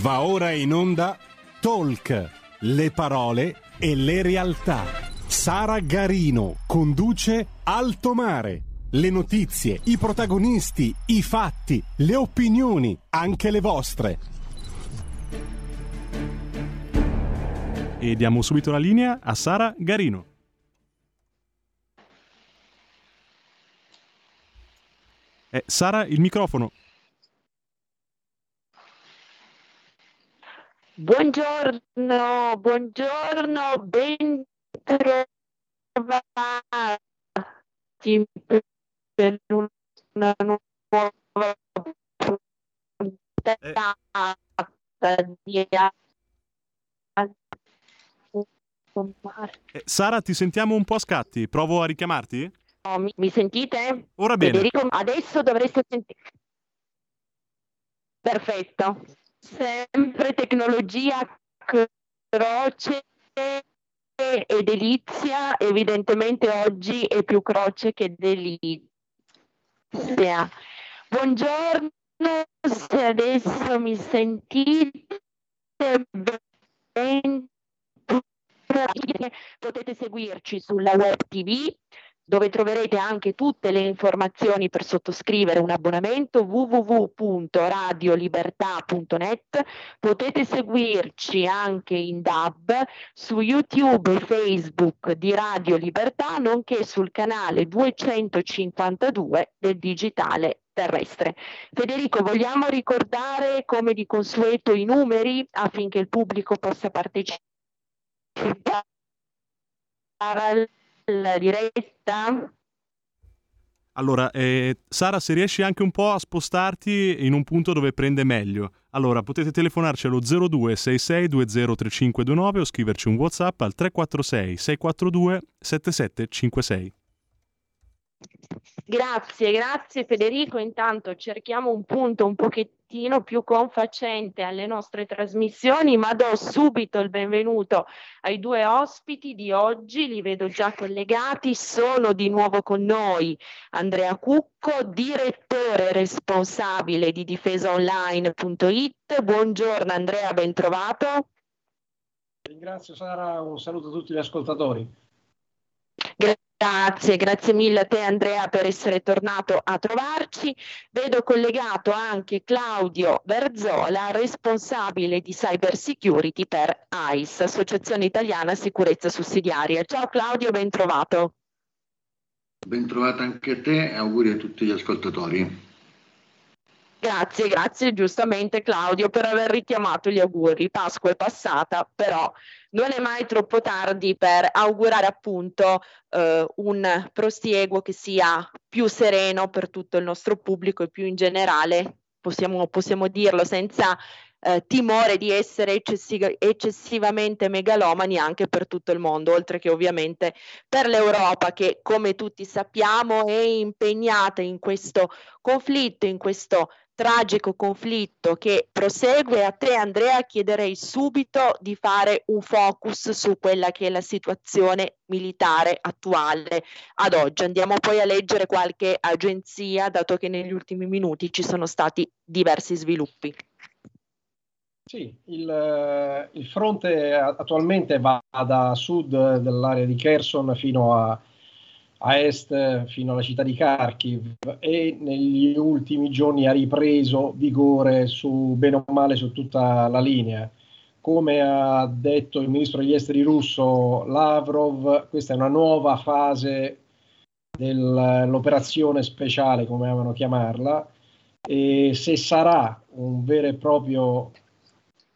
Va ora in onda Talk, le parole e le realtà. Sara Garino conduce Alto Mare. Le notizie, i protagonisti, i fatti, le opinioni, anche le vostre. E diamo subito la linea a Sara Garino. Eh, Sara, il microfono. Buongiorno, buongiorno, ben trovati per una nuova puntata di Eh, Sara, ti sentiamo un po' a scatti. Provo a richiamarti? Oh, mi, mi sentite? Ora bene. Federico, adesso dovreste sentire. Perfetto. Sempre tecnologia croce e delizia. Evidentemente oggi è più croce che delizia. Buongiorno, se adesso mi sentite ben potete seguirci sulla web tv dove troverete anche tutte le informazioni per sottoscrivere un abbonamento www.radiolibertà.net. Potete seguirci anche in DAB su YouTube e Facebook di Radio Libertà, nonché sul canale 252 del digitale terrestre. Federico, vogliamo ricordare come di consueto i numeri affinché il pubblico possa partecipare alla diretta? Allora, eh, Sara, se riesci anche un po' a spostarti in un punto dove prende meglio. Allora, potete telefonarci allo 0266203529 o scriverci un WhatsApp al 346 642 7756. Grazie, grazie Federico. Intanto cerchiamo un punto un pochettino più confacente alle nostre trasmissioni, ma do subito il benvenuto ai due ospiti di oggi, li vedo già collegati, sono di nuovo con noi Andrea Cucco, direttore responsabile di difesaonline.it. Buongiorno Andrea, ben trovato. Ringrazio Sara, un saluto a tutti gli ascoltatori. Grazie. Grazie, grazie mille a te Andrea per essere tornato a trovarci. Vedo collegato anche Claudio Verzola, responsabile di cyber security per AIS, Associazione Italiana Sicurezza Sussidiaria. Ciao Claudio, ben trovato. Ben trovata anche a te e auguri a tutti gli ascoltatori. Grazie, grazie giustamente Claudio per aver richiamato gli auguri. Pasqua è passata, però non è mai troppo tardi per augurare appunto eh, un prosieguo che sia più sereno per tutto il nostro pubblico e più in generale, possiamo, possiamo dirlo senza eh, timore di essere eccessi- eccessivamente megalomani anche per tutto il mondo, oltre che ovviamente per l'Europa che come tutti sappiamo è impegnata in questo conflitto, in questo tragico conflitto che prosegue. A te Andrea chiederei subito di fare un focus su quella che è la situazione militare attuale ad oggi. Andiamo poi a leggere qualche agenzia, dato che negli ultimi minuti ci sono stati diversi sviluppi. Sì, il, il fronte attualmente va da sud dell'area di Kherson fino a a est fino alla città di Kharkiv e negli ultimi giorni ha ripreso vigore su bene o male su tutta la linea. Come ha detto il ministro degli esteri russo Lavrov, questa è una nuova fase dell'operazione speciale, come amano chiamarla, e se sarà un vero e proprio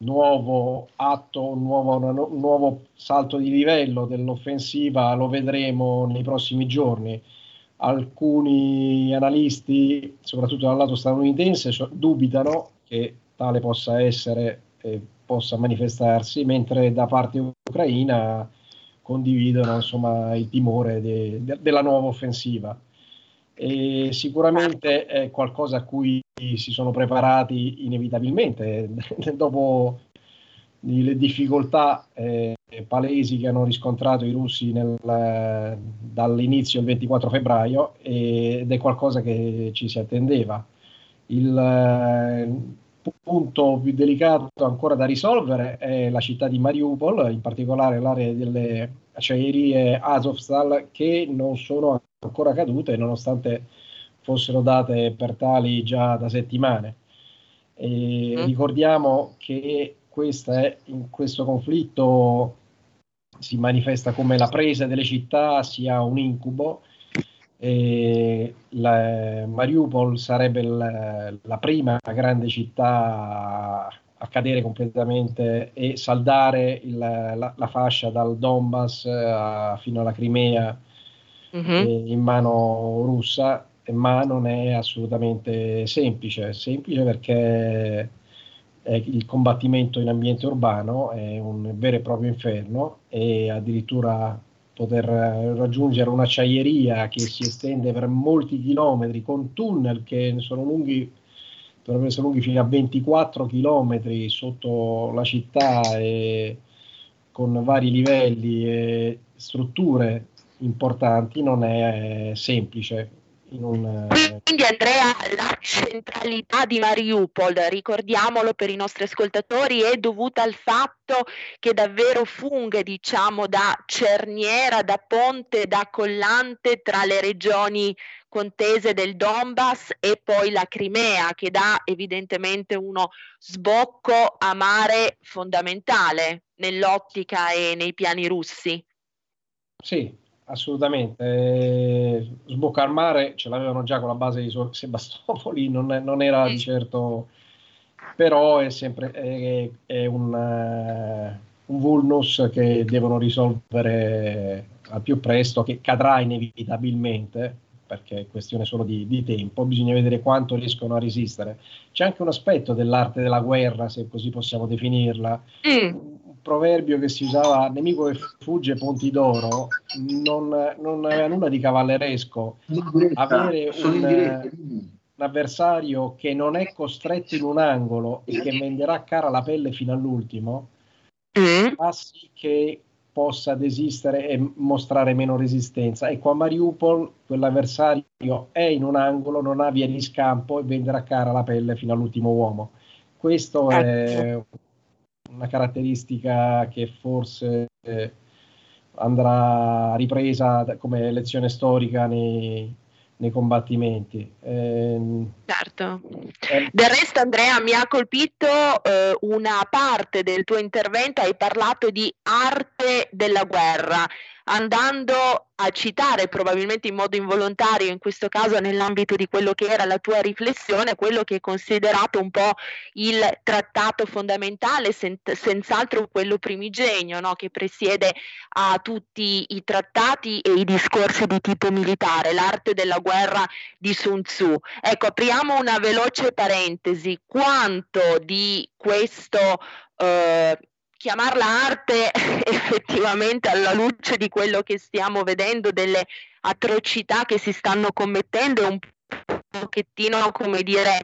nuovo atto, un nuovo, un nuovo salto di livello dell'offensiva lo vedremo nei prossimi giorni. Alcuni analisti, soprattutto dal lato statunitense, dubitano che tale possa essere e possa manifestarsi, mentre da parte ucraina condividono insomma, il timore de, de, della nuova offensiva. E sicuramente è qualcosa a cui si sono preparati inevitabilmente dopo le difficoltà eh, palesi che hanno riscontrato i russi nel, dall'inizio il 24 febbraio ed è qualcosa che ci si attendeva. Il, punto più delicato ancora da risolvere è la città di Mariupol, in particolare l'area delle acciaierie Azovstal che non sono ancora cadute nonostante fossero date per tali già da settimane. E mm. Ricordiamo che è, in questo conflitto si manifesta come la presa delle città sia un incubo. La, Mariupol sarebbe la, la prima grande città a cadere completamente e saldare il, la, la, fascia dal Donbass a, fino alla Crimea mm-hmm. in mano russa, ma non è assolutamente semplice, semplice perché il combattimento in ambiente urbano è un vero e proprio inferno e addirittura poter raggiungere un'acciaieria che si estende per molti chilometri con tunnel che sono lunghi dovrebbero essere lunghi fino a 24 chilometri sotto la città e con vari livelli e strutture importanti non è semplice un... Quindi Andrea, la centralità di Mariupol, ricordiamolo per i nostri ascoltatori, è dovuta al fatto che davvero funge, diciamo, da cerniera, da ponte, da collante tra le regioni contese del Donbass e poi la Crimea, che dà evidentemente uno sbocco a mare fondamentale nell'ottica e nei piani russi. Sì, assolutamente. Eh, sbocca al mare ce l'avevano già con la base di Sebastopoli, non, è, non era di certo, però è sempre è, è un, uh, un, vulnus che devono risolvere al più presto, che cadrà inevitabilmente perché è questione solo di, di, tempo, bisogna vedere quanto riescono a resistere. C'è anche un aspetto dell'arte della guerra, se così possiamo definirla, mm. Proverbio che si usava, nemico che fugge ponti d'oro, non, non aveva nulla di cavalleresco. Avere un, un, avversario che non è costretto in un angolo e che venderà cara la pelle fino all'ultimo, mm. fa sì che possa desistere e mostrare meno resistenza. Ecco, a Mariupol quell'avversario è in un angolo, non ha via di scampo e venderà cara la pelle fino all'ultimo uomo. Questo è ecco. Una caratteristica che forse andrà ripresa come lezione storica nei, nei combattimenti. Eh, certo. Eh, del resto Andrea mi ha colpito eh, una parte del tuo intervento, hai parlato di arte della guerra andando a citare probabilmente in modo involontario, in questo caso nell'ambito di quello che era la tua riflessione, quello che è considerato un po' il trattato fondamentale, sen- senz'altro quello primigenio, no? che presiede a tutti i trattati e i discorsi di tipo militare, l'arte della guerra di Sun Tzu. Ecco, apriamo una veloce parentesi, quanto di questo... Eh, chiamarla arte effettivamente alla luce di quello che stiamo vedendo, delle atrocità che si stanno commettendo, è un pochettino, come dire,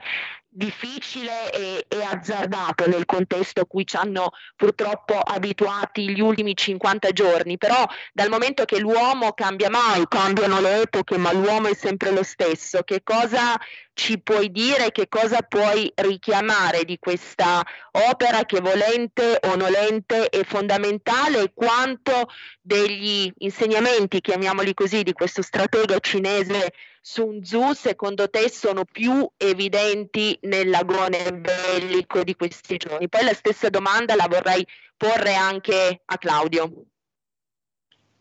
difficile e, e, azzardato nel contesto a cui ci hanno purtroppo abituati gli ultimi 50 giorni, però dal momento che l'uomo cambia mai, cambiano le epoche, ma l'uomo è sempre lo stesso, che cosa ci puoi dire, che cosa puoi richiamare di questa opera che volente o nolente è fondamentale e quanto degli insegnamenti, chiamiamoli così, di questo stratega cinese Sun Tzu secondo te sono più evidenti nell'agone bellico di questi giorni? Poi la stessa domanda la vorrei porre anche a Claudio.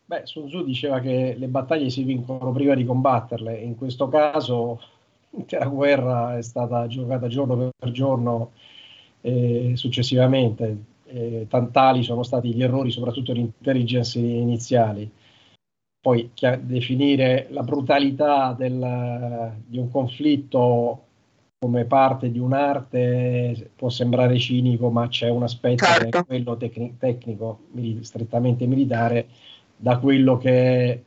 Beh, Sun Tzu diceva che le battaglie si vincono prima di combatterle, in questo caso l'intera guerra è stata giocata giorno per giorno e successivamente. E tantali sono stati gli errori, soprattutto di iniziali poi definire la brutalità del, di un conflitto come parte di un'arte può sembrare cinico, ma c'è un aspetto certo. che è certo. quello tecni- tecnico, strettamente militare, da quello che è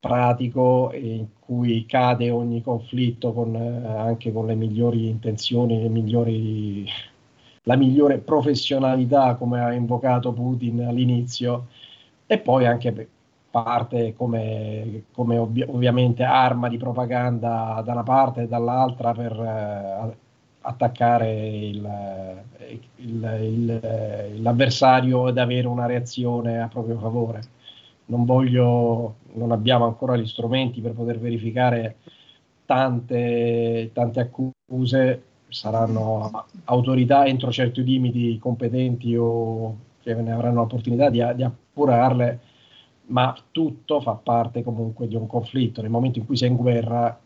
pratico e in cui cade ogni conflitto con, anche con le migliori intenzioni, le migliori, la migliore professionalità, come ha invocato Putin all'inizio, e poi anche parte come, come ovvi- ovviamente arma di propaganda da una parte e dall'altra per eh, attaccare il, il, il, l'avversario ed avere una reazione a proprio favore. Non voglio, non abbiamo ancora gli strumenti per poter verificare tante, tante accuse, saranno autorità entro certi limiti competenti o che ne avranno l'opportunità di, di appurarle, ma tutto fa parte comunque di un conflitto. Nel momento in cui si è in guerra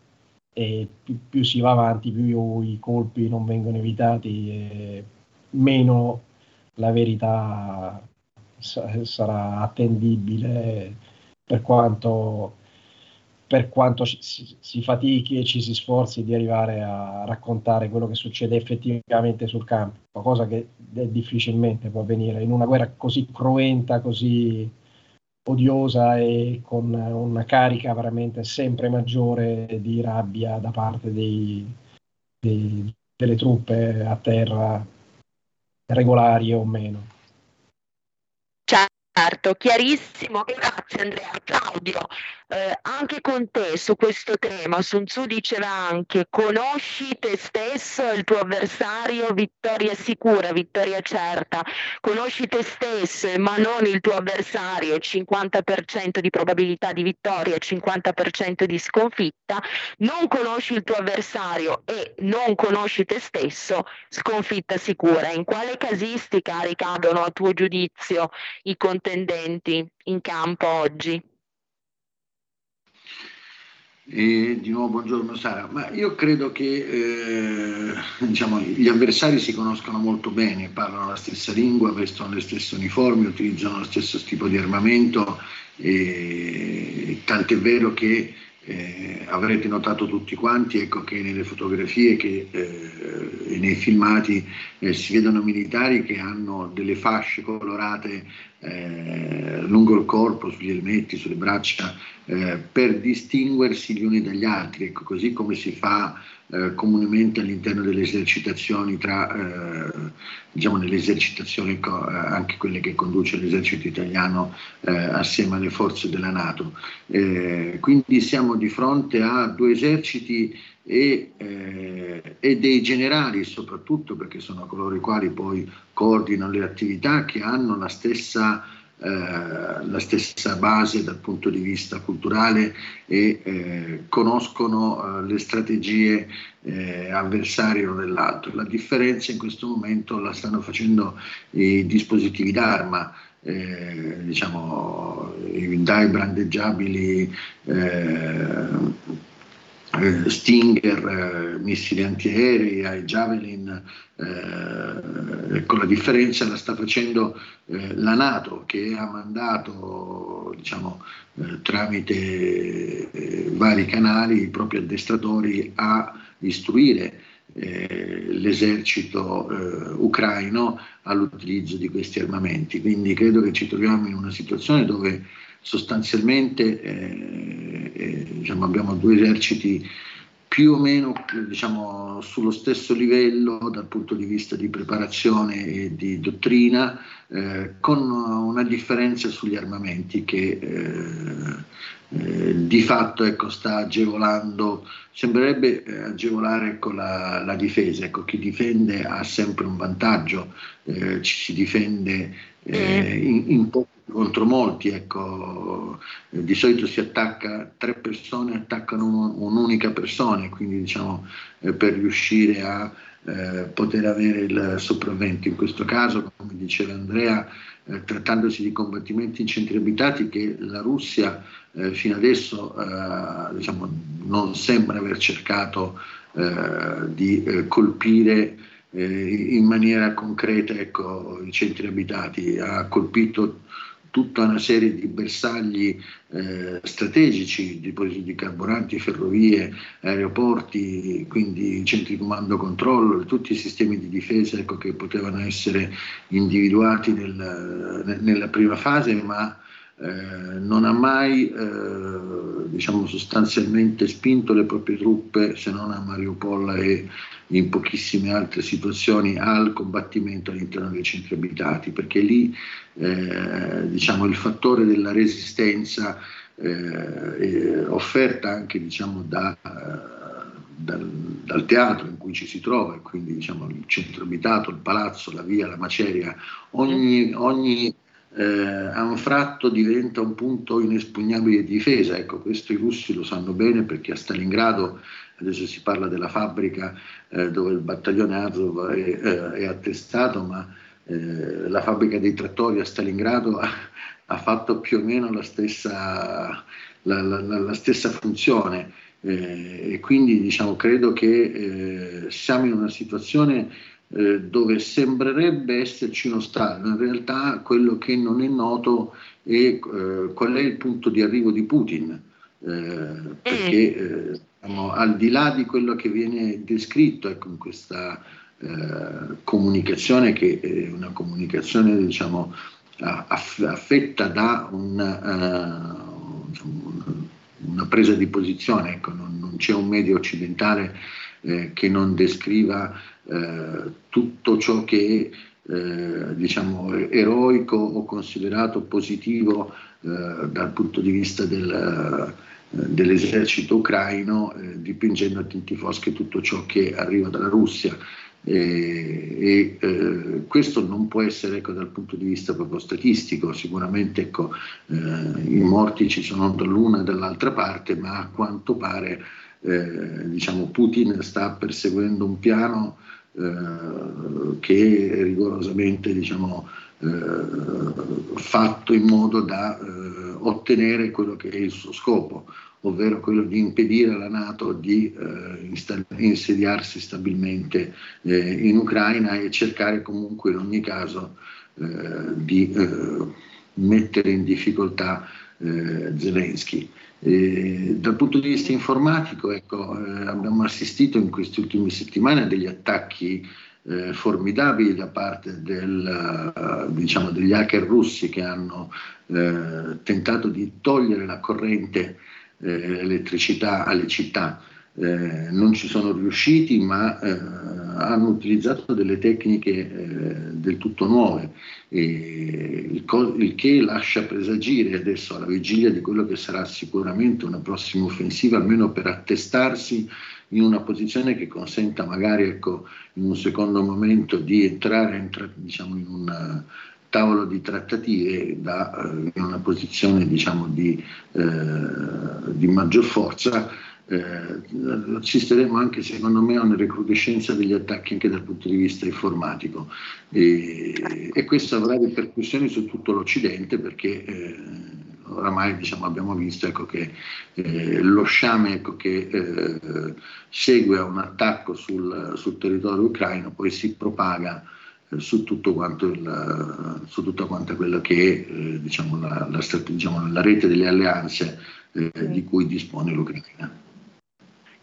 e più, più, si va avanti, più i colpi non vengono evitati, e meno la verità sa- sarà attendibile per quanto, per quanto ci, si fatichi e ci si sforzi di arrivare a raccontare quello che succede effettivamente sul campo, cosa che difficilmente può avvenire in una guerra così cruenta, così odiosa e con una carica veramente sempre maggiore di rabbia da parte dei, dei, delle truppe a terra, regolari o meno. Certo, chiarissimo, grazie Andrea. Claudio, eh, anche con te su questo tema, Sun Tzu diceva anche conosci te stesso il tuo avversario, vittoria sicura, vittoria certa. Conosci te stesso ma non il tuo avversario, 50% di probabilità di vittoria, 50% di sconfitta. Non conosci il tuo avversario e non conosci te stesso, sconfitta sicura. In quale casistica ricadono a tuo giudizio i contendenti in campo oggi? E di nuovo buongiorno Sara, ma io credo che eh, diciamo, gli avversari si conoscono molto bene, parlano la stessa lingua, vestono le stesse uniformi, utilizzano lo stesso tipo di armamento, e, tant'è vero che eh, avrete notato tutti quanti ecco, che nelle fotografie che, eh, e nei filmati eh, si vedono militari che hanno delle fasce colorate eh, lungo il corpo, sugli elmetti, sulle braccia, eh, per distinguersi gli uni dagli altri, ecco, così come si fa eh, comunemente all'interno delle esercitazioni, tra, eh, diciamo nelle esercitazioni co- eh, anche quelle che conduce l'esercito italiano eh, assieme alle forze della Nato. quindi siamo di fronte a due eserciti e, eh, e, dei generali soprattutto perché sono coloro i quali poi coordinano le attività che hanno la stessa, eh, la stessa base dal punto di vista culturale e eh, conoscono eh, le strategie eh, avversarie l'uno dell'altro. La differenza in questo momento la stanno facendo i dispositivi d'arma. Eh, diciamo, dai brandeggiabili eh, Stinger, eh, missili antiaerei, ai Javelin, eh, con la differenza la sta facendo eh, la Nato che ha mandato diciamo, eh, tramite eh, vari canali i propri addestratori a istruire l'esercito ucraino all'utilizzo di questi armamenti. Quindi credo che ci troviamo in una situazione dove sostanzialmente eh, eh, diciamo, abbiamo due eserciti più o meno diciamo, sullo stesso livello dal punto di vista di preparazione e di dottrina, eh, con una differenza sugli armamenti che eh, eh, di fatto ecco, sta agevolando, sembrerebbe eh, agevolare ecco, la, la, difesa, ecco, chi difende ha sempre un vantaggio, eh, ci si difende in, in poco contro molti, ecco, di solito si attacca tre persone, attaccano un, un'unica persona, quindi diciamo eh, per riuscire a eh, poter avere il sopravvento. In questo caso, come diceva Andrea, eh, trattandosi di combattimenti in centri abitati che la Russia eh, fino adesso eh, diciamo, non sembra aver cercato eh, di colpire in maniera concreta ecco, i centri abitati, ha colpito tutta una serie di bersagli eh, strategici, depositi di carburanti, ferrovie, aeroporti, quindi centri di comando controllo, tutti i sistemi di difesa ecco, che potevano essere individuati nel, nella prima fase, ma eh, non ha mai eh, diciamo, sostanzialmente spinto le proprie truppe, se non a Mariupol e in pochissime altre situazioni, al combattimento all'interno dei centri abitati, perché lì eh, diciamo, il fattore della resistenza eh, offerta anche diciamo, da, dal, dal, teatro in cui ci si trova, quindi diciamo, il centro abitato, il palazzo, la via, la maceria, ogni, ogni eh, anfratto diventa un punto inespugnabile di difesa. Ecco, questo i russi lo sanno bene perché a Stalingrado adesso si parla della fabbrica eh, dove il battaglione Azov è, eh, è attestato, ma eh, la fabbrica dei trattori a Stalingrado ha, ha fatto più o meno la stessa, la, la, la stessa funzione. Eh, e quindi diciamo, credo che eh, siamo in una situazione eh, dove sembrerebbe esserci uno Stato, in realtà quello che non è noto è qual è il punto di arrivo di Putin, eh, perché eh, diciamo, al di là di quello che viene descritto ecco, in questa comunicazione, che è una comunicazione diciamo, affetta da una, una presa di posizione, ecco, non, non, c'è un medio occidentale eh, che non descriva eh, tutto ciò che eh, diciamo, eroico o considerato positivo eh, dal punto di vista del, eh, dell'esercito ucraino, eh, dipingendo a tinti foschi tutto ciò che arriva dalla Russia. E, e questo non può essere ecco, dal punto di vista proprio statistico, sicuramente ecco, i morti ci sono dall'una e dall'altra parte, ma a quanto pare eh, diciamo, Putin sta perseguendo un piano eh, che rigorosamente diciamo, eh, fatto in modo da eh, ottenere quello che è il suo scopo, ovvero quello di impedire alla Nato di eh, insta- insediarsi stabilmente in Ucraina e cercare comunque in ogni caso di mettere in difficoltà Zelensky. Eh, dal punto di vista informatico, ecco, eh, abbiamo assistito in queste ultime settimane a degli attacchi eh, formidabili da parte del, uh, diciamo, degli hacker russi che hanno eh, tentato di togliere la corrente eh, elettricità alle città. Eh, non ci sono riusciti, ma eh, hanno utilizzato delle tecniche eh, del tutto nuove, il, co- il, che lascia presagire adesso alla vigilia di quello che sarà sicuramente una prossima offensiva, almeno per attestarsi in una posizione che consenta magari ecco, in un secondo momento di entrare in, diciamo, in un tavolo di trattative da, eh, in una posizione diciamo, di, eh, di maggior forza eh, assisteremo anche secondo me a una recrudescenza degli attacchi anche dal punto di vista informatico. E, e questo avrà ripercussioni su tutto l'Occidente perché eh, oramai diciamo, abbiamo visto ecco, che eh, lo sciame ecco, che eh, segue a un attacco sul, sul, territorio ucraino poi si propaga eh, su, tutto quanto il, su tutta quanta quella che è eh, diciamo, la, la, diciamo, la, rete delle alleanze di cui dispone l'Ucraina.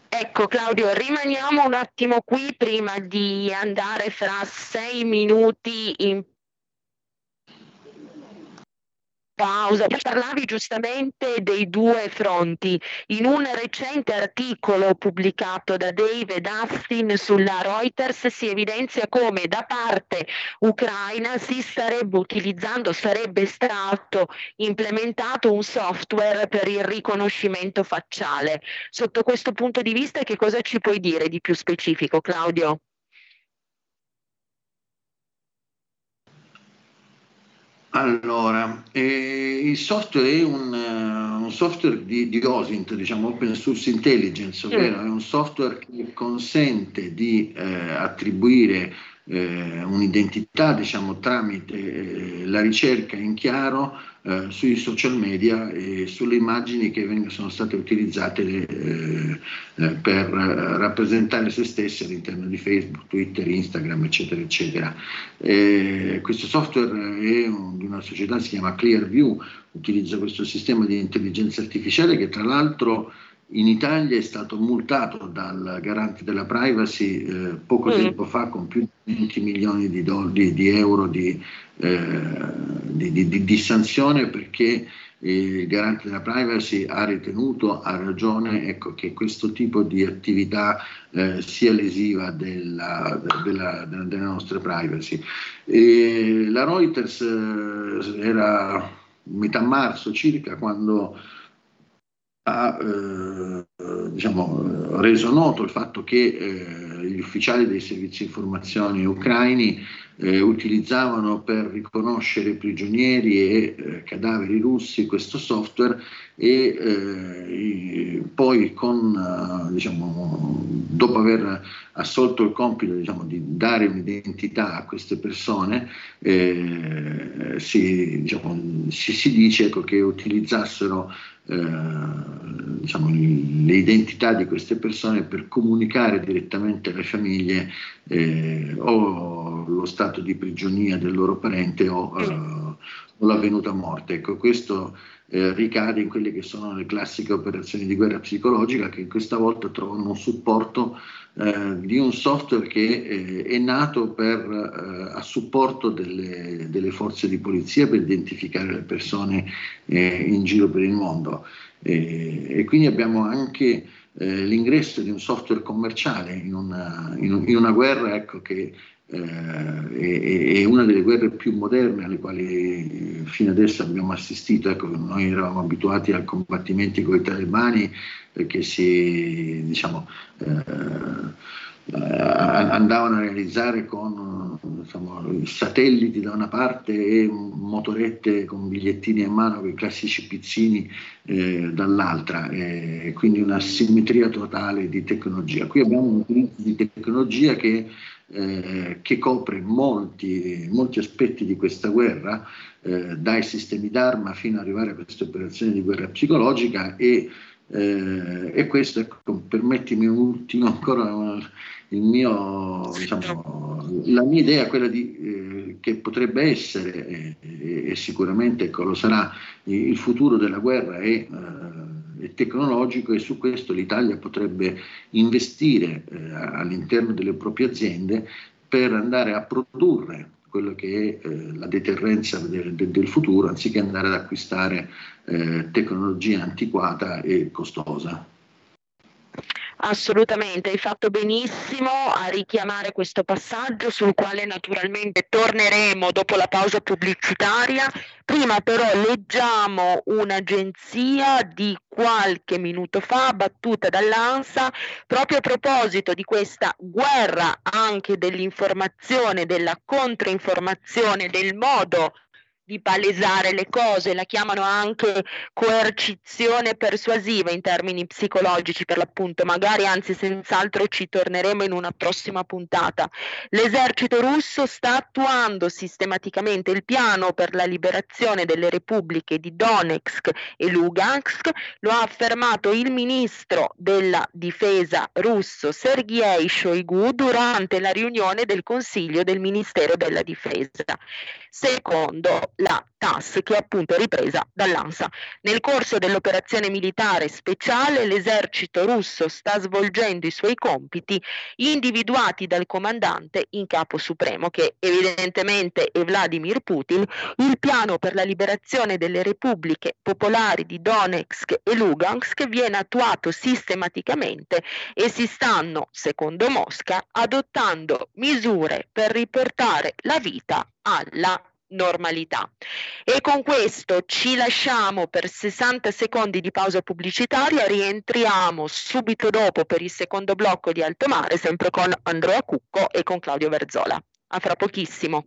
Ecco Claudio, rimaniamo un attimo qui prima di andare fra sei minuti in pausa. Parlavi giustamente dei due fronti. In un recente articolo pubblicato da David Austin sulla Reuters si evidenzia come da parte ucraina si starebbe utilizzando, sarebbe stato implementato un software per il riconoscimento facciale. Sotto questo punto di vista che cosa ci puoi dire di più specifico, Claudio? Allora, eh, il software è un, uh, un software di, di, OSINT, diciamo Open Source Intelligence, ovvero mm. è un software che consente di eh, attribuire eh, un'identità diciamo, tramite eh, la ricerca in chiaro eh, sui social media e sulle immagini che veng- sono state utilizzate eh, eh, per rappresentare se stessi all'interno di Facebook, Twitter, Instagram, eccetera, eccetera. questo software è un, una società si chiama Clearview, utilizza questo sistema di intelligenza artificiale che tra l'altro in Italia è stato multato dal garante della privacy eh, poco mm. tempo fa con più di 20 milioni di, do- di, di euro di, eh, di, sanzione perché il garante della privacy ha ritenuto, ha ragione, ecco, che questo tipo di attività eh, sia lesiva della, della, della, della nostra privacy. E la Reuters eh, era metà marzo circa quando ha eh, diciamo, reso noto il fatto che eh, gli ufficiali dei servizi di informazione ucraini eh, utilizzavano per riconoscere prigionieri e eh, cadaveri russi questo software e eh, poi con, eh, diciamo, dopo aver assolto il compito diciamo, di dare un'identità a queste persone si, diciamo, si, si, dice ecco, che utilizzassero diciamo, le identità di queste persone per comunicare direttamente alle famiglie eh, o lo stato di prigionia del loro parente o, eh, o l'avvenuta morte. Ecco, questo eh, ricade in quelle che sono le classiche operazioni di guerra psicologica che questa volta trovano un supporto eh, di un software che eh, è nato per, eh, a supporto delle, delle, forze di polizia per identificare le persone eh, in giro per il mondo. e quindi abbiamo anche eh, l'ingresso di un software commerciale in una, in, in una guerra ecco, che eh, è, è, una delle guerre più moderne alle quali eh, fino adesso abbiamo assistito. Ecco, noi eravamo abituati a combattimenti con i talebani che si diciamo, eh, andavano a realizzare con diciamo, satelliti da una parte e motorette con bigliettini a mano, con i classici pizzini eh, dall'altra, eh, quindi una simmetria totale di tecnologia. Qui abbiamo un utilizzo di tecnologia che eh, che copre molti, molti, aspetti di questa guerra, eh, dai sistemi d'arma fino ad arrivare a queste operazioni di guerra psicologica e, eh, e questo, ecco, permettimi un ultimo ancora il mio, diciamo, la mia idea, quella di, eh, che potrebbe essere e, e sicuramente ecco, lo sarà il futuro della guerra è eh, tecnologico e su questo l'Italia potrebbe investire eh, all'interno delle proprie aziende per andare a produrre quello che è eh, la deterrenza del, del, futuro, anziché andare ad acquistare eh, tecnologia antiquata e costosa. Assolutamente, hai fatto benissimo a richiamare questo passaggio sul quale naturalmente torneremo dopo la pausa pubblicitaria. Prima però leggiamo un'agenzia di qualche minuto fa battuta dall'ANSA proprio a proposito di questa guerra anche dell'informazione, della controinformazione, del modo di palesare le cose, la chiamano anche coercizione persuasiva in termini psicologici per l'appunto, magari anzi senz'altro ci torneremo in una prossima puntata. L'esercito russo sta attuando sistematicamente il piano per la liberazione delle repubbliche di Donetsk e Lugansk, lo ha affermato il ministro della difesa russo Sergei Shoigu durante la riunione del Consiglio del Ministero della Difesa. Secondo la TAS che è appunto ripresa dall'ANSA. Nel corso dell'operazione militare speciale l'esercito russo sta svolgendo i suoi compiti individuati dal comandante in capo supremo che evidentemente è Vladimir Putin. Il piano per la liberazione delle repubbliche popolari di Donetsk e Lugansk viene attuato sistematicamente e si stanno, secondo Mosca, adottando misure per riportare la vita alla normalità. E con questo ci lasciamo per 60 secondi di pausa pubblicitaria, rientriamo subito dopo per il secondo blocco di Alto Mare, sempre con Andrea Cucco e con Claudio Verzola. A fra pochissimo.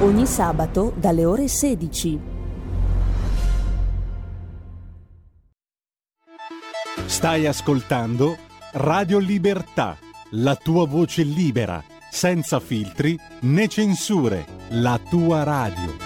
Ogni sabato dalle ore 16. Stai ascoltando Radio Libertà, la tua voce libera, senza filtri né censure, la tua radio.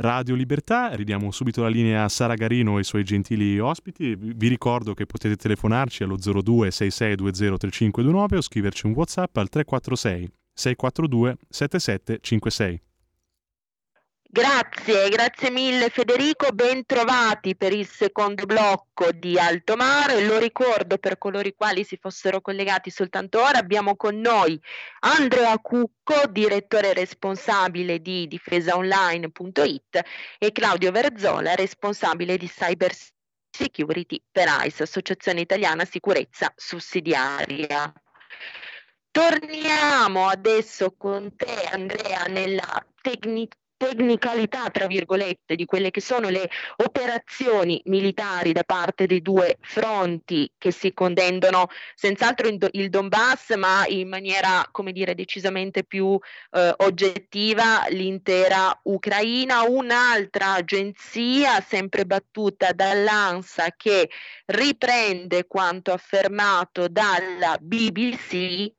Radio Libertà. Ridiamo subito la linea a Sara Garino e i suoi gentili ospiti. Vi ricordo che potete telefonarci allo 02 6620 3529 o scriverci un WhatsApp al 346 642 7756. Grazie, grazie mille Federico, ben trovati per il secondo blocco di Alto Mare. Lo ricordo per coloro i quali si fossero collegati soltanto ora, abbiamo con noi Andrea Cucco, direttore responsabile di difesaonline.it e Claudio Verzola, responsabile di Cyber Security per ICE, Associazione Italiana Sicurezza Sussidiaria. Torniamo adesso con te Andrea nella tecnica tecnicalità, tra virgolette, di quelle che sono le operazioni militari da parte dei due fronti che si condendono senz'altro in do- il Donbass, ma in maniera, come dire, decisamente più eh, oggettiva l'intera Ucraina. Un'altra agenzia, sempre battuta dall'ANSA, che riprende quanto affermato dalla BBC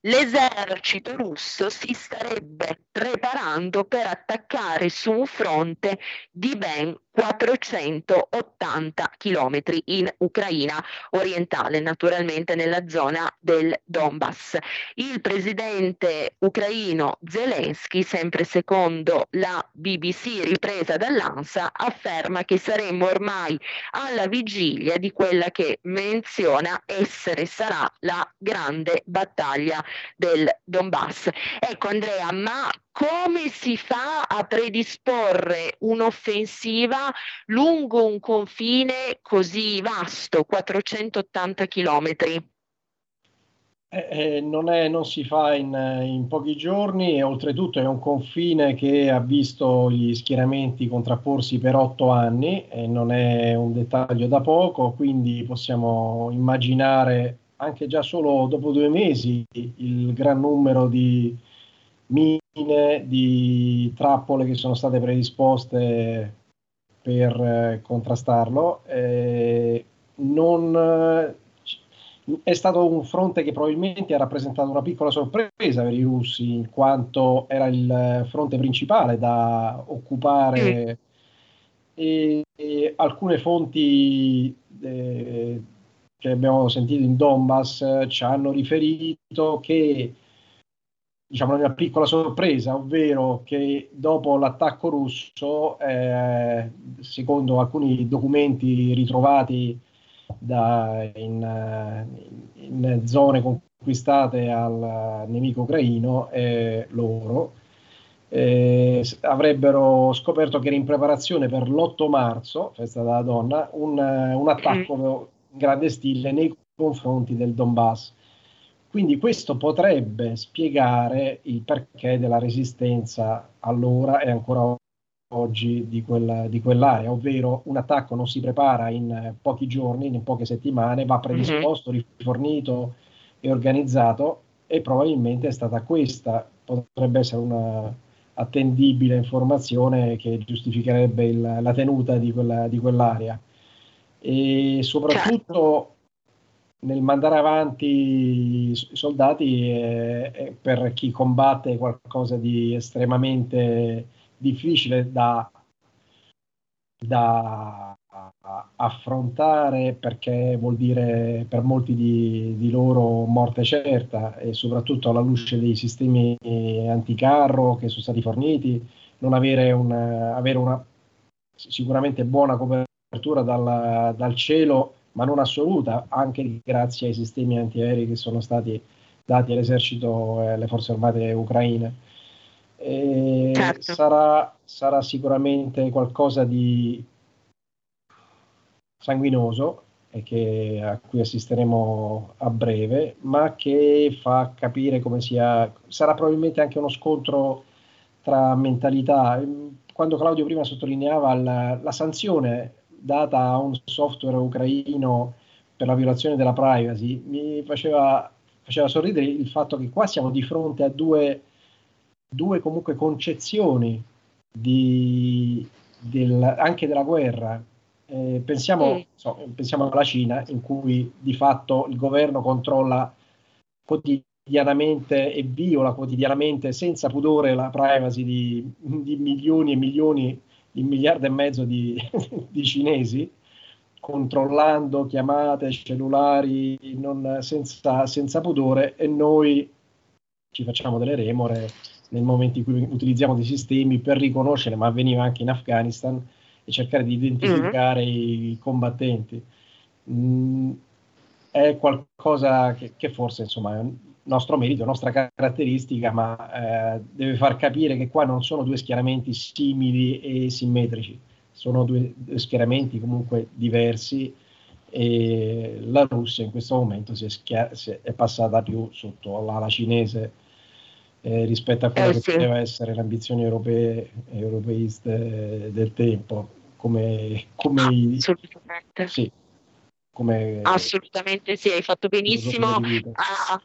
l'esercito russo si starebbe preparando per attaccare su un fronte di ben 480 km in Ucraina orientale, naturalmente nella zona del Donbass. Il presidente ucraino Zelensky, sempre secondo la BBC ripresa dall'ANSA, afferma che saremmo ormai alla vigilia di quella che menziona essere sarà la grande battaglia del Donbass. Ecco Andrea, ma come si fa a predisporre un'offensiva lungo un confine così vasto, 480 chilometri? Eh, eh, non, è, non, si fa in, in, pochi giorni e oltretutto è un confine che ha visto gli schieramenti contrapporsi per otto anni e non è un dettaglio da poco, quindi possiamo immaginare anche già solo dopo due mesi il gran numero di di trappole che sono state predisposte per eh, contrastarlo. Eh, non, è stato un fronte che probabilmente ha rappresentato una piccola sorpresa per i russi, in quanto era il fronte principale da occupare. E, e, alcune fonti eh, che abbiamo sentito in Donbass ci hanno riferito che diciamo, una mia piccola sorpresa, ovvero che dopo l'attacco russo, eh, secondo alcuni documenti ritrovati da, in, in, zone conquistate al nemico ucraino, eh, loro eh, avrebbero scoperto che era in preparazione per l'8 marzo, festa della donna, un, un attacco in grande stile nei confronti del Donbass quindi questo potrebbe spiegare il perché della resistenza allora e ancora oggi di, quella, di quell'area, ovvero un attacco non si prepara in pochi giorni, in poche settimane, va predisposto, mm-hmm. rifornito e organizzato e probabilmente è stata questa, potrebbe essere una attendibile informazione che giustificherebbe il, la tenuta di, quella, di quell'area. E soprattutto nel mandare avanti i soldati è, per chi combatte qualcosa di estremamente difficile da, da affrontare perché vuol dire per molti di, di, loro morte certa e soprattutto alla luce dei sistemi anticarro che sono stati forniti, non avere, un, avere una sicuramente buona copertura dal, dal cielo ma non assoluta, anche grazie ai sistemi antiaerei che sono stati dati all'esercito e alle forze armate ucraine. Certo. Sarà, sarà, sicuramente qualcosa di sanguinoso e che, a cui assisteremo a breve, ma che fa capire come sia, sarà probabilmente anche uno scontro tra mentalità. Quando Claudio prima sottolineava la, la sanzione data a un software ucraino per la violazione della privacy, mi faceva, faceva sorridere il fatto che qua siamo di fronte a due, due comunque concezioni di, del, anche della guerra. Eh, pensiamo, so, pensiamo, alla Cina, in cui di fatto il governo controlla quotidianamente e viola quotidianamente senza pudore la privacy di, di milioni e milioni, di miliardi e mezzo di, di cinesi, controllando chiamate, cellulari non, senza, senza pudore e noi ci facciamo delle remore nel momento in cui utilizziamo dei sistemi per riconoscere, ma avveniva anche in Afghanistan, e cercare di identificare mm-hmm. i combattenti. Mm, è qualcosa che, che, forse insomma nostro merito, nostra caratteristica, ma eh, deve far capire che qua non sono due schieramenti simili e simmetrici, sono due, due schieramenti comunque diversi e la Russia in questo momento si è, schia- si è passata più sotto l'ala cinese eh, rispetto a quello eh, che sì. poteva essere le ambizioni europee europeiste del tempo come, come assolutamente. Sì, come, assolutamente sì hai fatto benissimo a,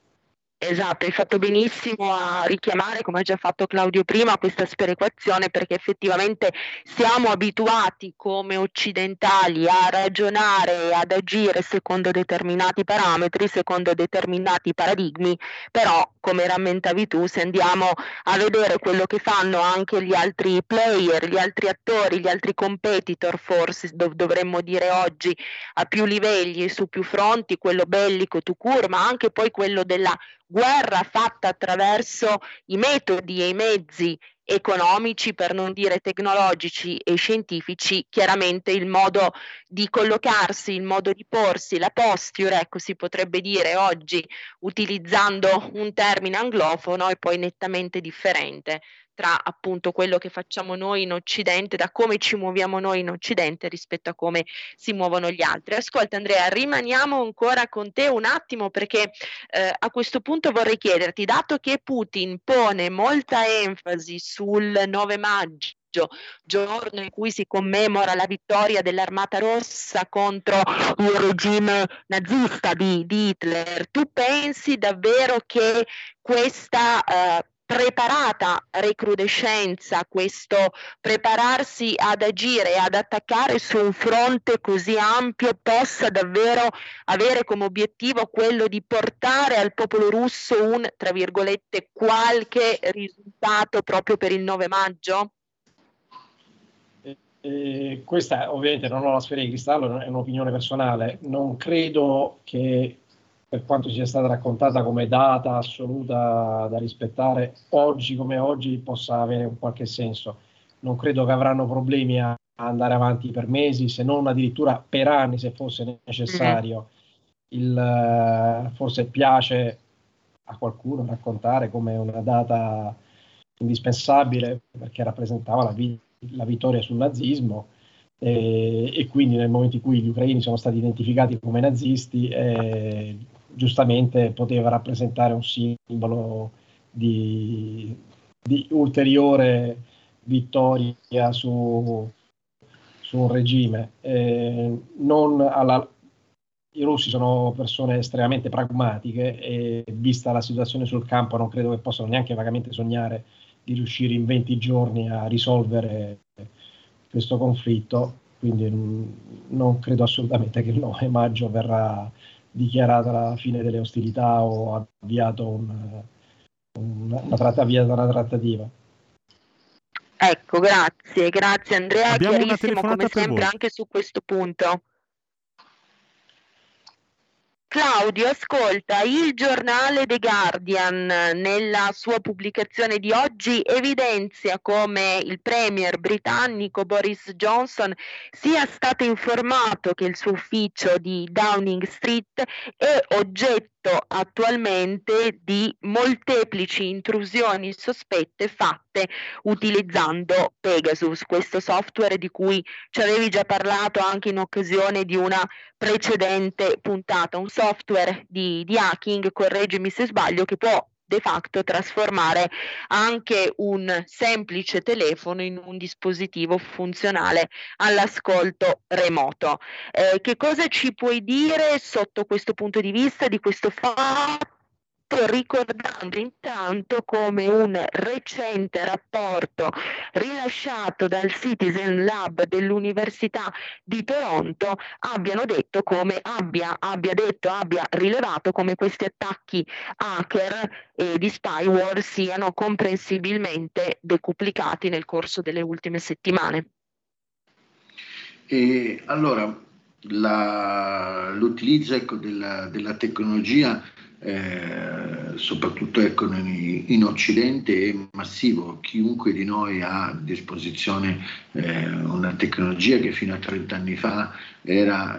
Esatto, hai fatto benissimo a richiamare, come ha già fatto Claudio prima, questa sperequazione perché effettivamente siamo abituati come occidentali a ragionare e ad agire secondo determinati parametri, secondo determinati paradigmi, però come rammentavi tu, se andiamo a vedere quello che fanno anche gli altri player, gli altri attori, gli altri competitor, forse dov- dovremmo dire oggi a più livelli e su più fronti, quello bellico to cure, ma anche poi quello della guerra fatta attraverso i metodi e i mezzi economici, per non dire tecnologici e scientifici, chiaramente il modo di collocarsi, il modo di porsi, la posture, ecco si potrebbe dire oggi utilizzando un termine anglofono è poi nettamente differente tra appunto quello che facciamo noi in Occidente, da come ci muoviamo noi in Occidente rispetto a come si muovono gli altri. Ascolta Andrea, rimaniamo ancora con te un attimo perché eh, a questo punto vorrei chiederti, dato che Putin pone molta enfasi sul 9 maggio, giorno in cui si commemora la vittoria dell'Armata Rossa contro il regime nazista di, di Hitler. Tu pensi davvero che questa uh, preparata recrudescenza, questo prepararsi ad agire e ad attaccare su un fronte così ampio possa davvero avere come obiettivo quello di portare al popolo russo un, tra virgolette, qualche risultato proprio per il 9 maggio? Eh, questa ovviamente non ho la sfera di cristallo, è un'opinione personale. Non credo che per quanto sia stata raccontata come data assoluta da rispettare, oggi come oggi possa avere un qualche senso. Non credo che avranno problemi a andare avanti per mesi, se non addirittura per anni se fosse necessario. Mm-hmm. Il, eh, forse piace a qualcuno raccontare come una data indispensabile perché rappresentava la, vi- la vittoria sul nazismo e, e, quindi nel momento in cui gli ucraini sono stati identificati come nazisti eh, giustamente poteva rappresentare un simbolo di, di ulteriore vittoria su, su un regime. Eh, alla, I russi sono persone estremamente pragmatiche e vista la situazione sul campo non credo che possano neanche vagamente sognare di riuscire in 20 giorni a risolvere questo conflitto, quindi non credo assolutamente che il 9 maggio verrà dichiarata la fine delle ostilità o avviato un, un, una, tratta, avviata una trattativa. Ecco, grazie, grazie Andrea, Abbiamo chiarissimo come sempre anche su questo punto. Claudio, ascolta, il giornale The Guardian. Nella sua pubblicazione di oggi evidenzia come il premier britannico Boris Johnson sia stato informato che il suo ufficio di Downing Street è oggetto oggetto attualmente di molteplici intrusioni sospette fatte utilizzando Pegasus, questo software di cui ci avevi già parlato anche in occasione di una precedente puntata, un software di, di hacking, correggimi se sbaglio, che può de facto trasformare anche un semplice telefono in un dispositivo funzionale all'ascolto remoto. Eh, che cosa ci puoi dire sotto questo punto di vista di questo fatto? Ricordando intanto come un recente rapporto rilasciato dal Citizen Lab dell'Università di Toronto abbiano detto come abbia, abbia detto, abbia rilevato come questi attacchi hacker e di spyware siano comprensibilmente decuplicati nel corso delle ultime settimane. E allora, la, l'utilizzo ecco, della, della tecnologia eh, soprattutto ecco, in Occidente è massivo, chiunque di noi ha a disposizione eh, una tecnologia che fino a 30 anni fa era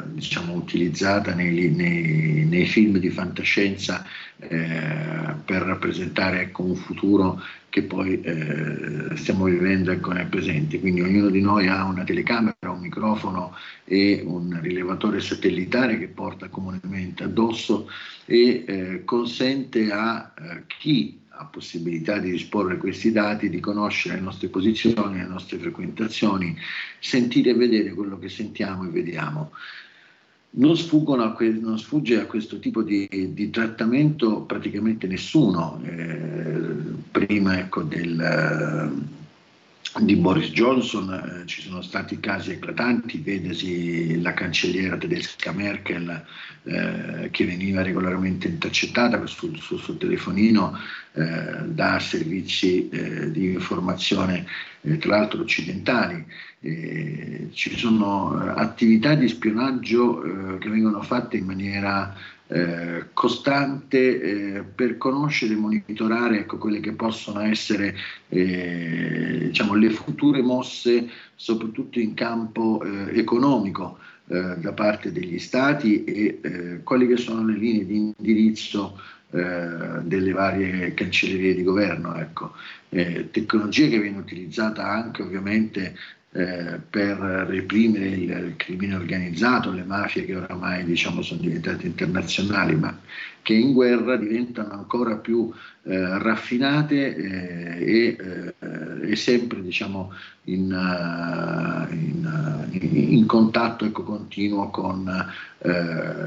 eh, diciamo, utilizzata nei, nei, nei, film di fantascienza eh, per rappresentare ecco, un futuro che poi eh, stiamo vivendo ecco, nel presente. Quindi ognuno di noi ha una telecamera, un microfono e un rilevatore satellitare che porta comunemente addosso e eh, consente a eh, chi ha possibilità di disporre questi dati, di conoscere le nostre posizioni, le nostre frequentazioni, sentire e vedere quello che sentiamo e vediamo non, que- non, sfugge a questo tipo di, di trattamento praticamente nessuno. Eh, prima ecco, del, di Boris Johnson eh, ci sono stati casi eclatanti, vedesi la cancelliera tedesca Merkel eh, che veniva regolarmente intercettata sul, sul suo telefonino eh, da servizi eh, di informazione eh, tra l'altro occidentali. ci sono eh, attività di spionaggio che vengono fatte in maniera eh, costante eh, per conoscere e monitorare ecco, quelle che possono essere eh, diciamo, le future mosse, soprattutto in campo eh, economico eh, da parte degli stati e quali che sono le linee di indirizzo delle varie cancellerie di governo. Ecco. tecnologia che viene utilizzata anche ovviamente eh, per reprimere il, crimine organizzato, le mafie che oramai diciamo, sono diventate internazionali, ma che in guerra diventano ancora più eh, raffinate eh, e, eh, e, sempre diciamo, in, uh, in, in, contatto ecco, continuo con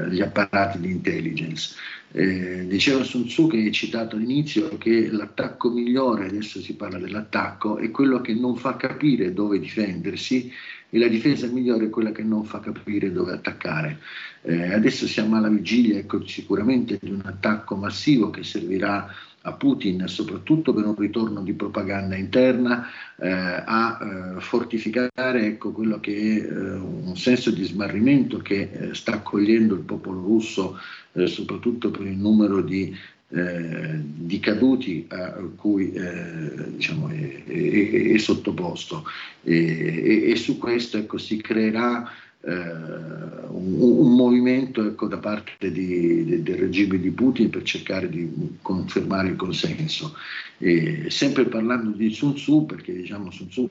gli apparati di intelligence. Eh, diceva Sun Tzu che hai citato all'inizio che l'attacco migliore, adesso si parla dell'attacco, è quello che non fa capire dove difendersi e la difesa migliore è quella che non fa capire dove attaccare. Eh, adesso siamo alla vigilia ecco, sicuramente di un attacco massivo che servirà a Putin soprattutto per un ritorno di propaganda interna, eh, a eh, fortificare ecco, quello che è eh, un senso di smarrimento che eh, sta accogliendo il popolo russo, eh, soprattutto per il numero di eh, di caduti a cui diciamo, è, è, è, sottoposto. E, e, su questo ecco, si creerà un, un, movimento ecco, da parte di, de, del regime di Putin per cercare di confermare il consenso. E sempre parlando di Sun Tzu, perché diciamo Sun Tzu,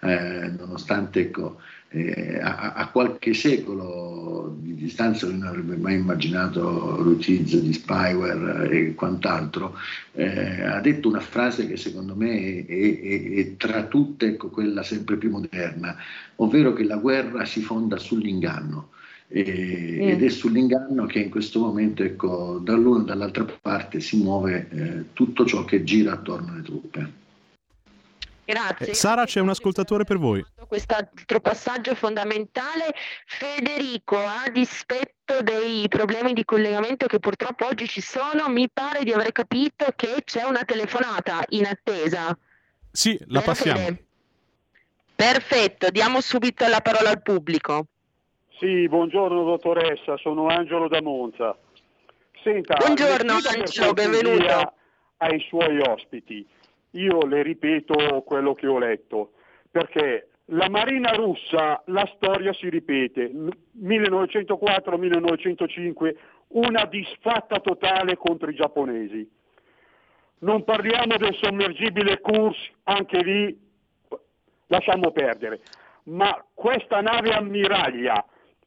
eh, eh, nonostante ecco, eh, a, a, qualche secolo di distanza lui non avrebbe mai immaginato l'utilizzo di spyware e quant'altro, eh, ha detto una frase che secondo me è, è, è tra tutte ecco, quella sempre più moderna, ovvero che la guerra si fonda sull'inganno. E, mm. ed è sull'inganno che in questo momento ecco, dall'una e dall'altra parte si muove eh, tutto ciò che gira attorno alle truppe. Grazie. Eh, Sara, c'è un ascoltatore per voi. Quest'altro passaggio fondamentale. Federico, a dispetto dei problemi di collegamento che purtroppo oggi ci sono, mi pare di aver capito che c'è una telefonata in attesa. Sì, la Bene, passiamo. Fede. Perfetto, diamo subito la parola al pubblico. Sì, buongiorno dottoressa, sono Angelo da Monza. Senta, buongiorno Angelo, benvenuto. Ai suoi ospiti io le ripeto quello che ho letto, perché la Marina russa, la storia si ripete, 1904-1905 una disfatta totale contro i giapponesi. Non parliamo del sommergibile Kursk, anche lì lasciamo perdere, ma questa nave ammiraglia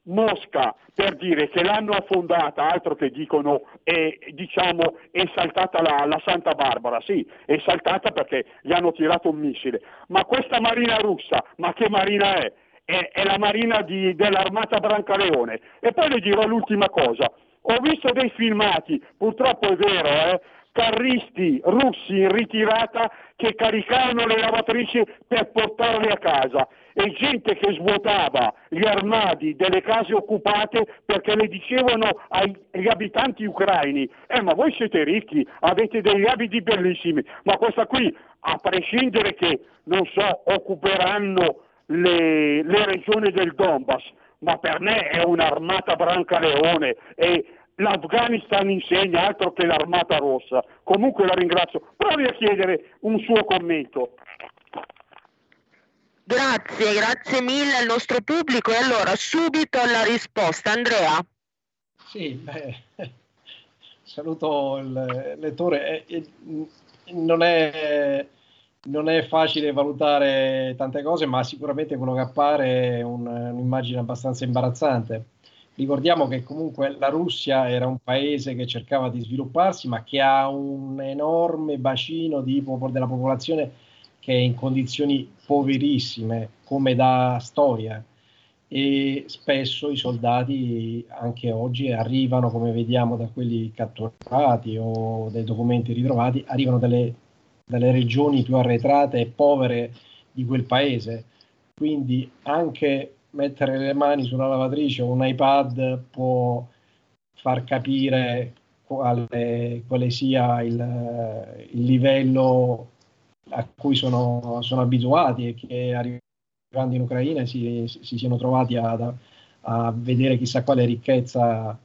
Mosca per dire che l'hanno affondata, altro che dicono è, diciamo, è saltata la, la, Santa Barbara, sì, è saltata perché gli hanno tirato un missile, ma questa marina russa, ma che marina è? È, è la marina di, dell'armata Brancaleone. E poi le dirò l'ultima cosa, ho visto dei filmati, purtroppo è vero, eh, carristi russi in ritirata che caricavano le lavatrici per portarle a casa e gente che svuotava gli armadi delle case occupate perché le dicevano agli abitanti ucraini, eh ma voi siete ricchi, avete degli abiti bellissimi, ma questa qui, a prescindere che, non so, occuperanno le, le regioni del Donbass, ma per me è un'armata brancaleone e l'Afghanistan insegna altro che l'armata rossa. Comunque la ringrazio. Provi a chiedere un suo commento. Grazie, grazie mille al nostro pubblico e allora subito la risposta. Andrea. Sì, beh, saluto il lettore. Non è, non è, facile valutare tante cose, ma sicuramente quello che appare è un, un'immagine abbastanza imbarazzante. Ricordiamo che comunque la Russia era un paese che cercava di svilupparsi, ma che ha un enorme bacino di, della popolazione che è in condizioni poverissime come da storia e spesso i soldati anche oggi arrivano, come vediamo da quelli catturati o dai documenti ritrovati, arrivano dalle, dalle regioni più arretrate e povere di quel paese. Quindi anche mettere le mani sulla lavatrice o un iPad può far capire quale, quale sia il, il livello a cui sono, sono abituati e che arrivando in Ucraina si, si siano trovati a, a, vedere chissà quale ricchezza.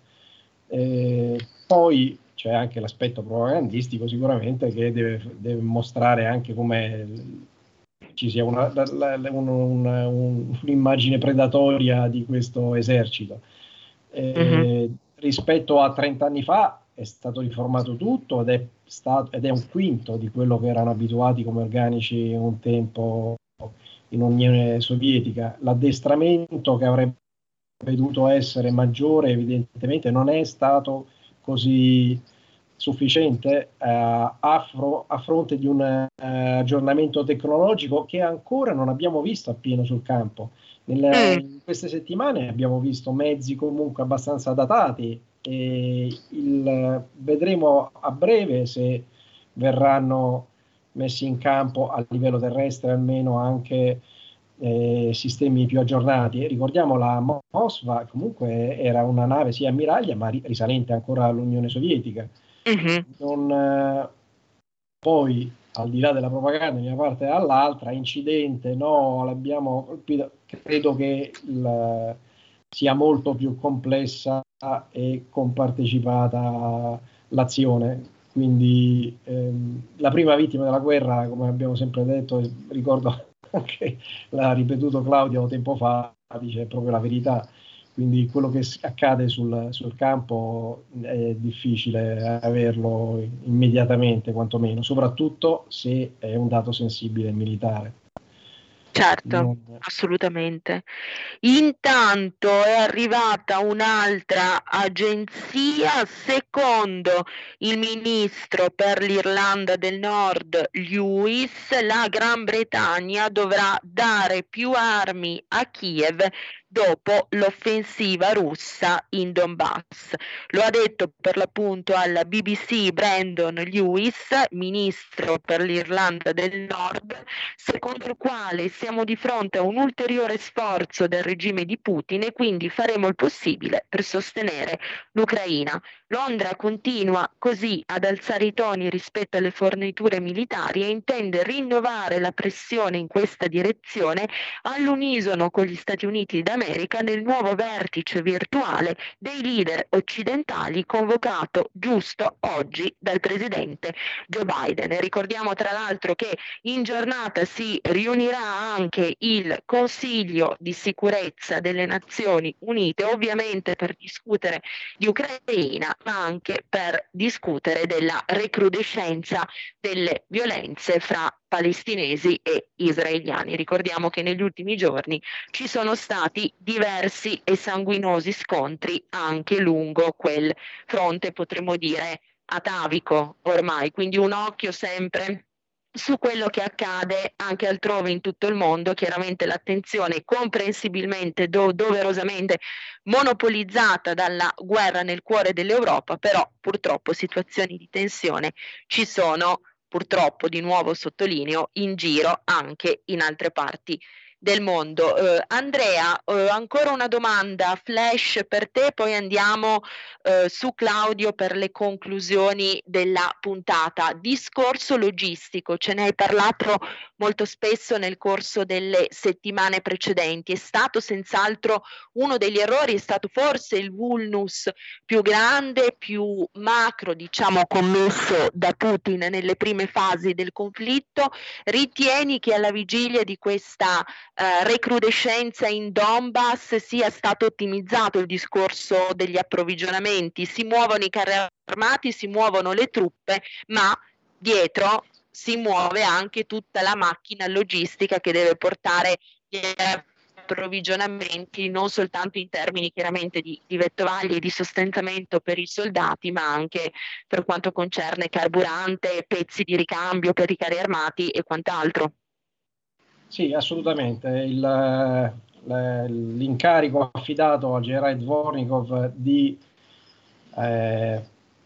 Eh, poi c'è anche l'aspetto propagandistico sicuramente che deve, deve mostrare anche come ci sia una, un, un, un, un'immagine predatoria di questo esercito. Eh, mm-hmm. Rispetto a 30 anni fa è stato riformato tutto ed è, stato, ed è un quinto di quello che erano abituati come organici un tempo in Unione Sovietica. L'addestramento che avrebbe dovuto essere maggiore evidentemente non è stato così sufficiente uh, a, fro- a, fronte di un uh, aggiornamento tecnologico che ancora non abbiamo visto appieno sul campo. Nelle, mm. in queste settimane abbiamo visto mezzi comunque abbastanza datati il, vedremo a breve se verranno messi in campo a livello terrestre almeno anche eh, sistemi più aggiornati. Ricordiamo la Mosva comunque era una nave sia ammiraglia ma risalente ancora all'Unione Sovietica. Mm-hmm. Non, eh, poi al di là della propaganda da una parte e dall'altra, incidente, no, l'abbiamo colpito, credo che il, sia molto più complessa e compartecipata l'azione. Quindi ehm, la prima vittima della guerra, come abbiamo sempre detto, ricordo anche l'ha ripetuto Claudio tempo fa, dice proprio la verità. Quindi quello che accade sul, sul campo è difficile averlo immediatamente, quantomeno, soprattutto se è un dato sensibile militare. Certo, non... assolutamente. Intanto è arrivata un'altra agenzia, secondo il ministro per l'Irlanda del Nord Lewis, la Gran Bretagna dovrà dare più armi a Kiev dopo l'offensiva russa in Donbass. Lo ha detto per l'appunto alla BBC Brandon Lewis, ministro per l'Irlanda del Nord, secondo il quale siamo di fronte a un ulteriore sforzo del regime di Putin e quindi faremo il possibile per sostenere l'Ucraina. Londra continua così ad alzare i toni rispetto alle forniture militari e intende rinnovare la pressione in questa direzione all'unisono con gli Stati Uniti d'America America nel nuovo vertice virtuale dei leader occidentali convocato giusto oggi dal presidente Joe Biden. Ricordiamo tra l'altro che in giornata si riunirà anche il Consiglio di sicurezza delle Nazioni Unite, ovviamente per discutere di Ucraina, ma anche per discutere della recrudescenza delle violenze fra palestinesi e israeliani. Ricordiamo che negli ultimi giorni ci sono stati diversi e sanguinosi scontri anche lungo quel fronte, potremmo dire, atavico ormai, quindi un occhio sempre su quello che accade anche altrove in tutto il mondo, chiaramente l'attenzione comprensibilmente, do- doverosamente monopolizzata dalla guerra nel cuore dell'Europa, però purtroppo situazioni di tensione ci sono purtroppo di nuovo sottolineo in giro anche in altre parti del mondo. Uh, Andrea, uh, ancora una domanda flash per te, poi andiamo uh, su Claudio per le conclusioni della puntata. Discorso logistico, ce ne hai parlato molto spesso nel corso delle settimane precedenti. È stato senz'altro uno degli errori, è stato forse il vulnus più grande, più macro, diciamo, commesso da Putin nelle prime fasi del conflitto. Ritieni che alla vigilia di questa eh, recrudescenza in Donbass sia stato ottimizzato il discorso degli approvvigionamenti, si muovono i carri armati, si muovono le truppe, ma dietro si muove anche tutta la macchina logistica che deve portare gli approvvigionamenti non soltanto in termini chiaramente di, di vettovaglie e di sostentamento per i soldati, ma anche per quanto concerne carburante, pezzi di ricambio per i carri armati e quant'altro. Sì, assolutamente. Il, l'incarico affidato a Gerard Dvornikov di eh,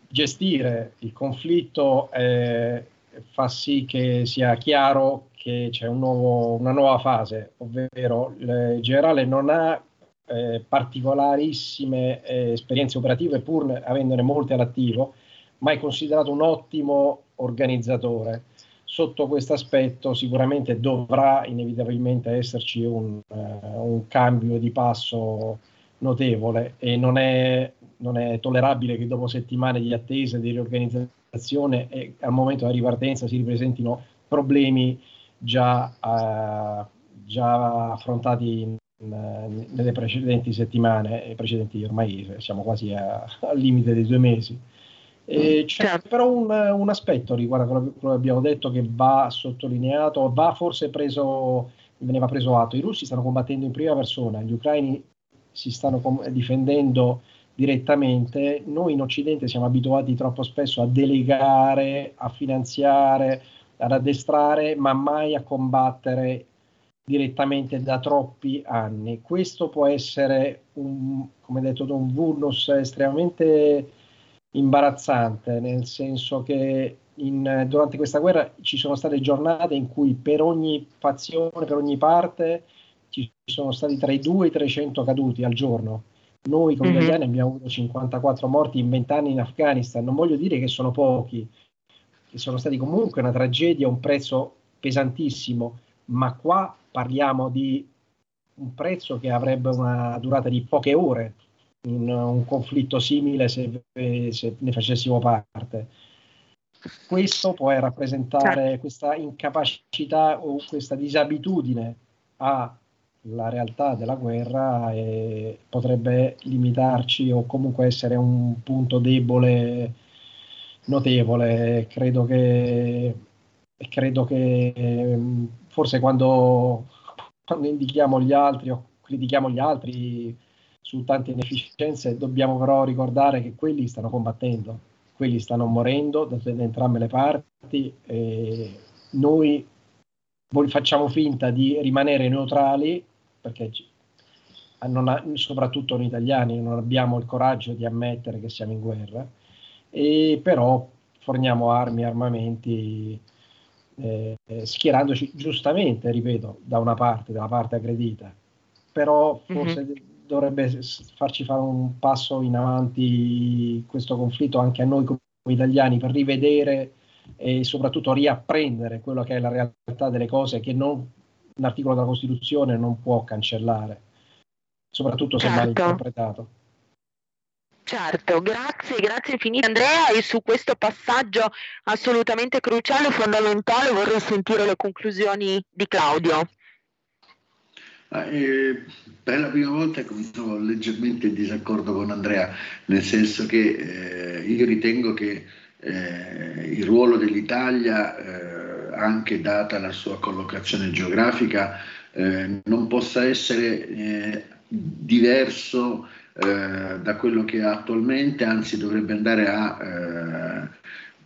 gestire il conflitto eh, fa sì che sia chiaro che c'è un nuovo, una nuova fase, ovvero il generale non ha eh, particolarissime eh, esperienze operative pur avendone molte all'attivo, ma è considerato un ottimo organizzatore sotto questo aspetto sicuramente dovrà inevitabilmente esserci un, uh, un, cambio di passo notevole e non è, non è, tollerabile che dopo settimane di attesa, di riorganizzazione e al momento della ripartenza si ripresentino problemi già, uh, già affrontati in, in, nelle precedenti settimane precedenti ormai siamo quasi a, al limite dei due mesi. E c'è certo. però un, un, aspetto riguardo a quello che abbiamo detto che va sottolineato, va forse preso, veniva preso atto. I russi stanno combattendo in prima persona, gli ucraini si stanno com- difendendo direttamente. Noi in Occidente siamo abituati troppo spesso a delegare, a finanziare, ad addestrare, ma mai a combattere direttamente da troppi anni. Questo può essere, un, come detto, un vulnus estremamente imbarazzante, nel senso che in, durante questa guerra ci sono state giornate in cui per ogni fazione, per ogni parte, ci sono stati tra i 2 e i 300 caduti al giorno. Noi come mm-hmm. italiani abbiamo avuto 54 morti in 20 anni in Afghanistan. Non voglio dire che sono pochi, che sono stati comunque una tragedia, un prezzo pesantissimo, ma qua parliamo di un prezzo che avrebbe una durata di poche ore, in un conflitto simile se, se ne facessimo parte. Questo può rappresentare certo. questa incapacità o questa disabitudine alla realtà della guerra e potrebbe limitarci o comunque essere un punto debole notevole. Credo che, credo che forse quando, quando indichiamo gli altri o critichiamo gli altri su tante inefficienze, dobbiamo però ricordare che quelli stanno combattendo, quelli stanno morendo da, da entrambe le parti noi facciamo finta di rimanere neutrali perché ha, soprattutto noi italiani non abbiamo il coraggio di ammettere che siamo in guerra e però forniamo armi e armamenti eh, schierandoci giustamente, ripeto, da una parte, dalla parte aggredita. Però forse mm-hmm dovrebbe farci fare un passo in avanti questo conflitto anche a noi come italiani per rivedere e soprattutto riapprendere quello che è la realtà delle cose che non, l'articolo della Costituzione non può cancellare. soprattutto se certo. mal interpretato. Certo, grazie, grazie infinite Andrea e su questo passaggio assolutamente cruciale e fondamentale vorrei sentire le conclusioni di Claudio. Ah, per la prima volta sono leggermente in disaccordo con Andrea, nel senso che eh, io ritengo che eh, il ruolo dell'Italia, eh, anche data la sua collocazione geografica, eh, non possa essere eh, diverso da quello che è attualmente, anzi dovrebbe andare a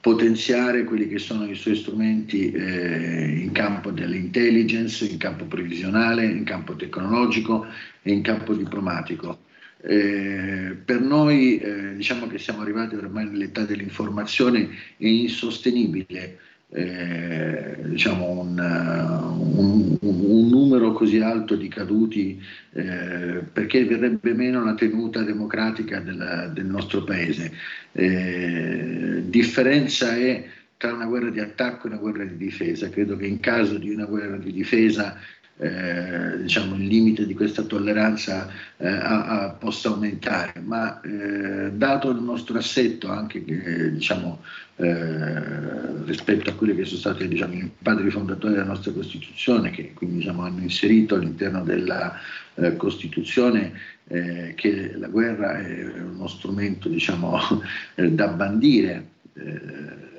potenziare quelli che sono i suoi strumenti eh, in campo dell'intelligence, in campo previsionale, in campo tecnologico e in campo diplomatico. Eh, per noi eh, diciamo che siamo arrivati ormai nell'età dell'informazione, è insostenibile eh, diciamo un, un, un, numero così alto di caduti eh, perché verrebbe meno la tenuta democratica del, del nostro paese. Eh, differenza è tra una guerra di attacco e una guerra di difesa. Credo che in caso di una guerra di difesa eh, diciamo, il limite di questa tolleranza eh, a, a, possa aumentare, ma eh, dato il nostro assetto anche diciamo, eh, rispetto a quelli che sono stati diciamo, i padri fondatori della nostra Costituzione, che quindi diciamo, hanno inserito all'interno della eh, Costituzione eh, che la guerra è uno strumento diciamo, da bandire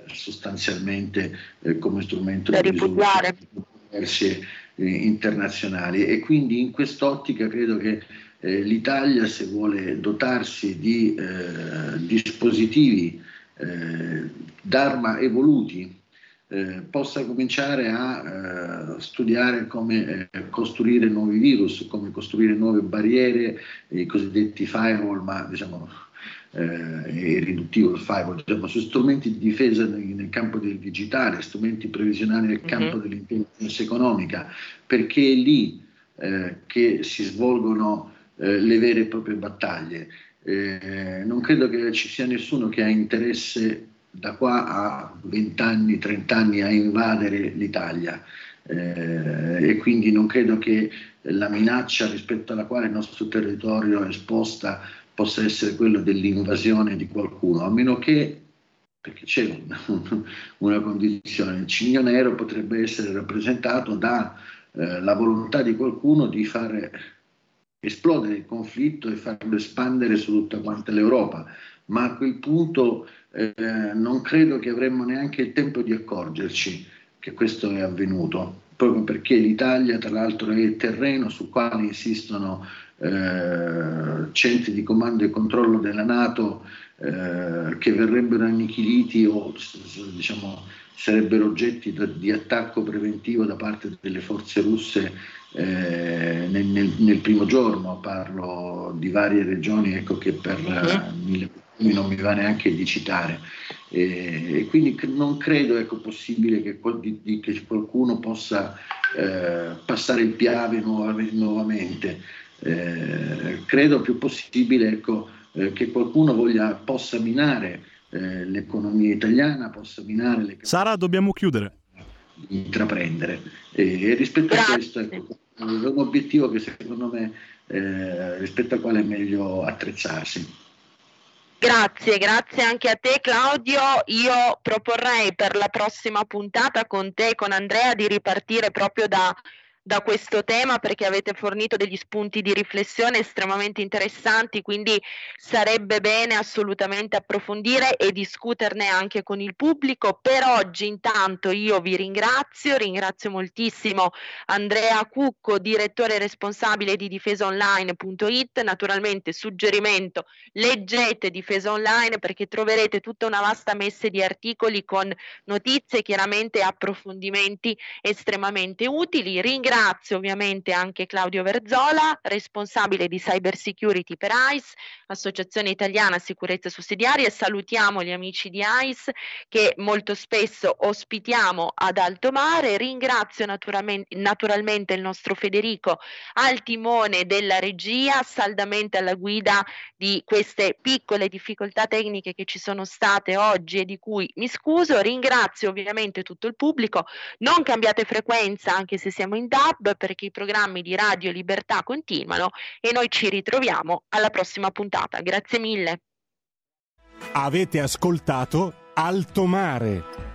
sostanzialmente come strumento da di risoluzione eh, internazionali. E quindi in quest'ottica credo che eh, l'Italia se vuole dotarsi di eh, dispositivi eh, d'arma evoluti eh, possa cominciare a studiare come costruire nuovi virus, come costruire nuove barriere, i cosiddetti firewall, ma diciamo eh, è riduttivo il firewall, diciamo, su strumenti di difesa nel, nel, campo del digitale, strumenti previsionali nel campo mm-hmm. dell'intelligenza economica, perché è lì eh, che si svolgono eh, le vere e proprie battaglie. Eh, non credo che ci sia nessuno che ha interesse da qua a 20 anni, 30 anni a invadere l'Italia. Eh, e quindi non credo che la minaccia rispetto alla quale il nostro territorio è esposta possa essere quello dell'invasione di qualcuno, a meno che, perché c'è una, una condizione, il cigno nero potrebbe essere rappresentato dalla eh, volontà di qualcuno di fare esplodere il conflitto e farlo espandere su tutta quanta l'Europa, ma a quel punto eh, non credo che avremmo neanche il tempo di accorgerci che questo è avvenuto, proprio perché l'Italia tra l'altro è il terreno sul quale insistono eh, centri di comando e controllo della Nato eh, che verrebbero annichiliti o diciamo, sarebbero oggetti di attacco preventivo da parte delle forze russe eh, nel, nel, nel, primo giorno, parlo di varie regioni ecco, che per uh, mille non mi va neanche di citare. E, e quindi non credo ecco, possibile che, di, di, che qualcuno possa eh, passare il piave nuovamente. Eh, credo più possibile ecco, eh, che qualcuno voglia, possa minare eh, l'economia italiana, possa minare le Sara, dobbiamo chiudere. Intraprendere. E, rispetto Grazie. a questo ecco, è un obiettivo che secondo me eh, rispetto al quale è meglio attrezzarsi. Grazie, grazie anche a te Claudio. Io proporrei per la prossima puntata con te, con Andrea, di ripartire proprio da da questo tema perché avete fornito degli spunti di riflessione estremamente interessanti, quindi sarebbe bene assolutamente approfondire e discuterne anche con il pubblico. Per oggi intanto io vi ringrazio, ringrazio moltissimo Andrea Cucco, direttore responsabile di difesaonline.it, naturalmente suggerimento leggete Difesa Online perché troverete tutta una vasta messe di articoli con notizie, chiaramente approfondimenti estremamente utili. Ringrazio Ringrazio ovviamente anche Claudio Verzola, responsabile di Cyber Security per ICE, Associazione Italiana Sicurezza Sussidiaria e salutiamo gli amici di ICE che molto spesso ospitiamo ad alto mare. Ringrazio naturalmente, il nostro Federico al timone della regia, saldamente alla guida di queste piccole difficoltà tecniche che ci sono state oggi e di cui mi scuso. Ringrazio ovviamente tutto il pubblico. Non cambiate frequenza anche se siamo in DAB DAB perché i programmi di Radio Libertà continuano e noi ci ritroviamo alla prossima puntata. Grazie mille. Avete ascoltato Alto Mare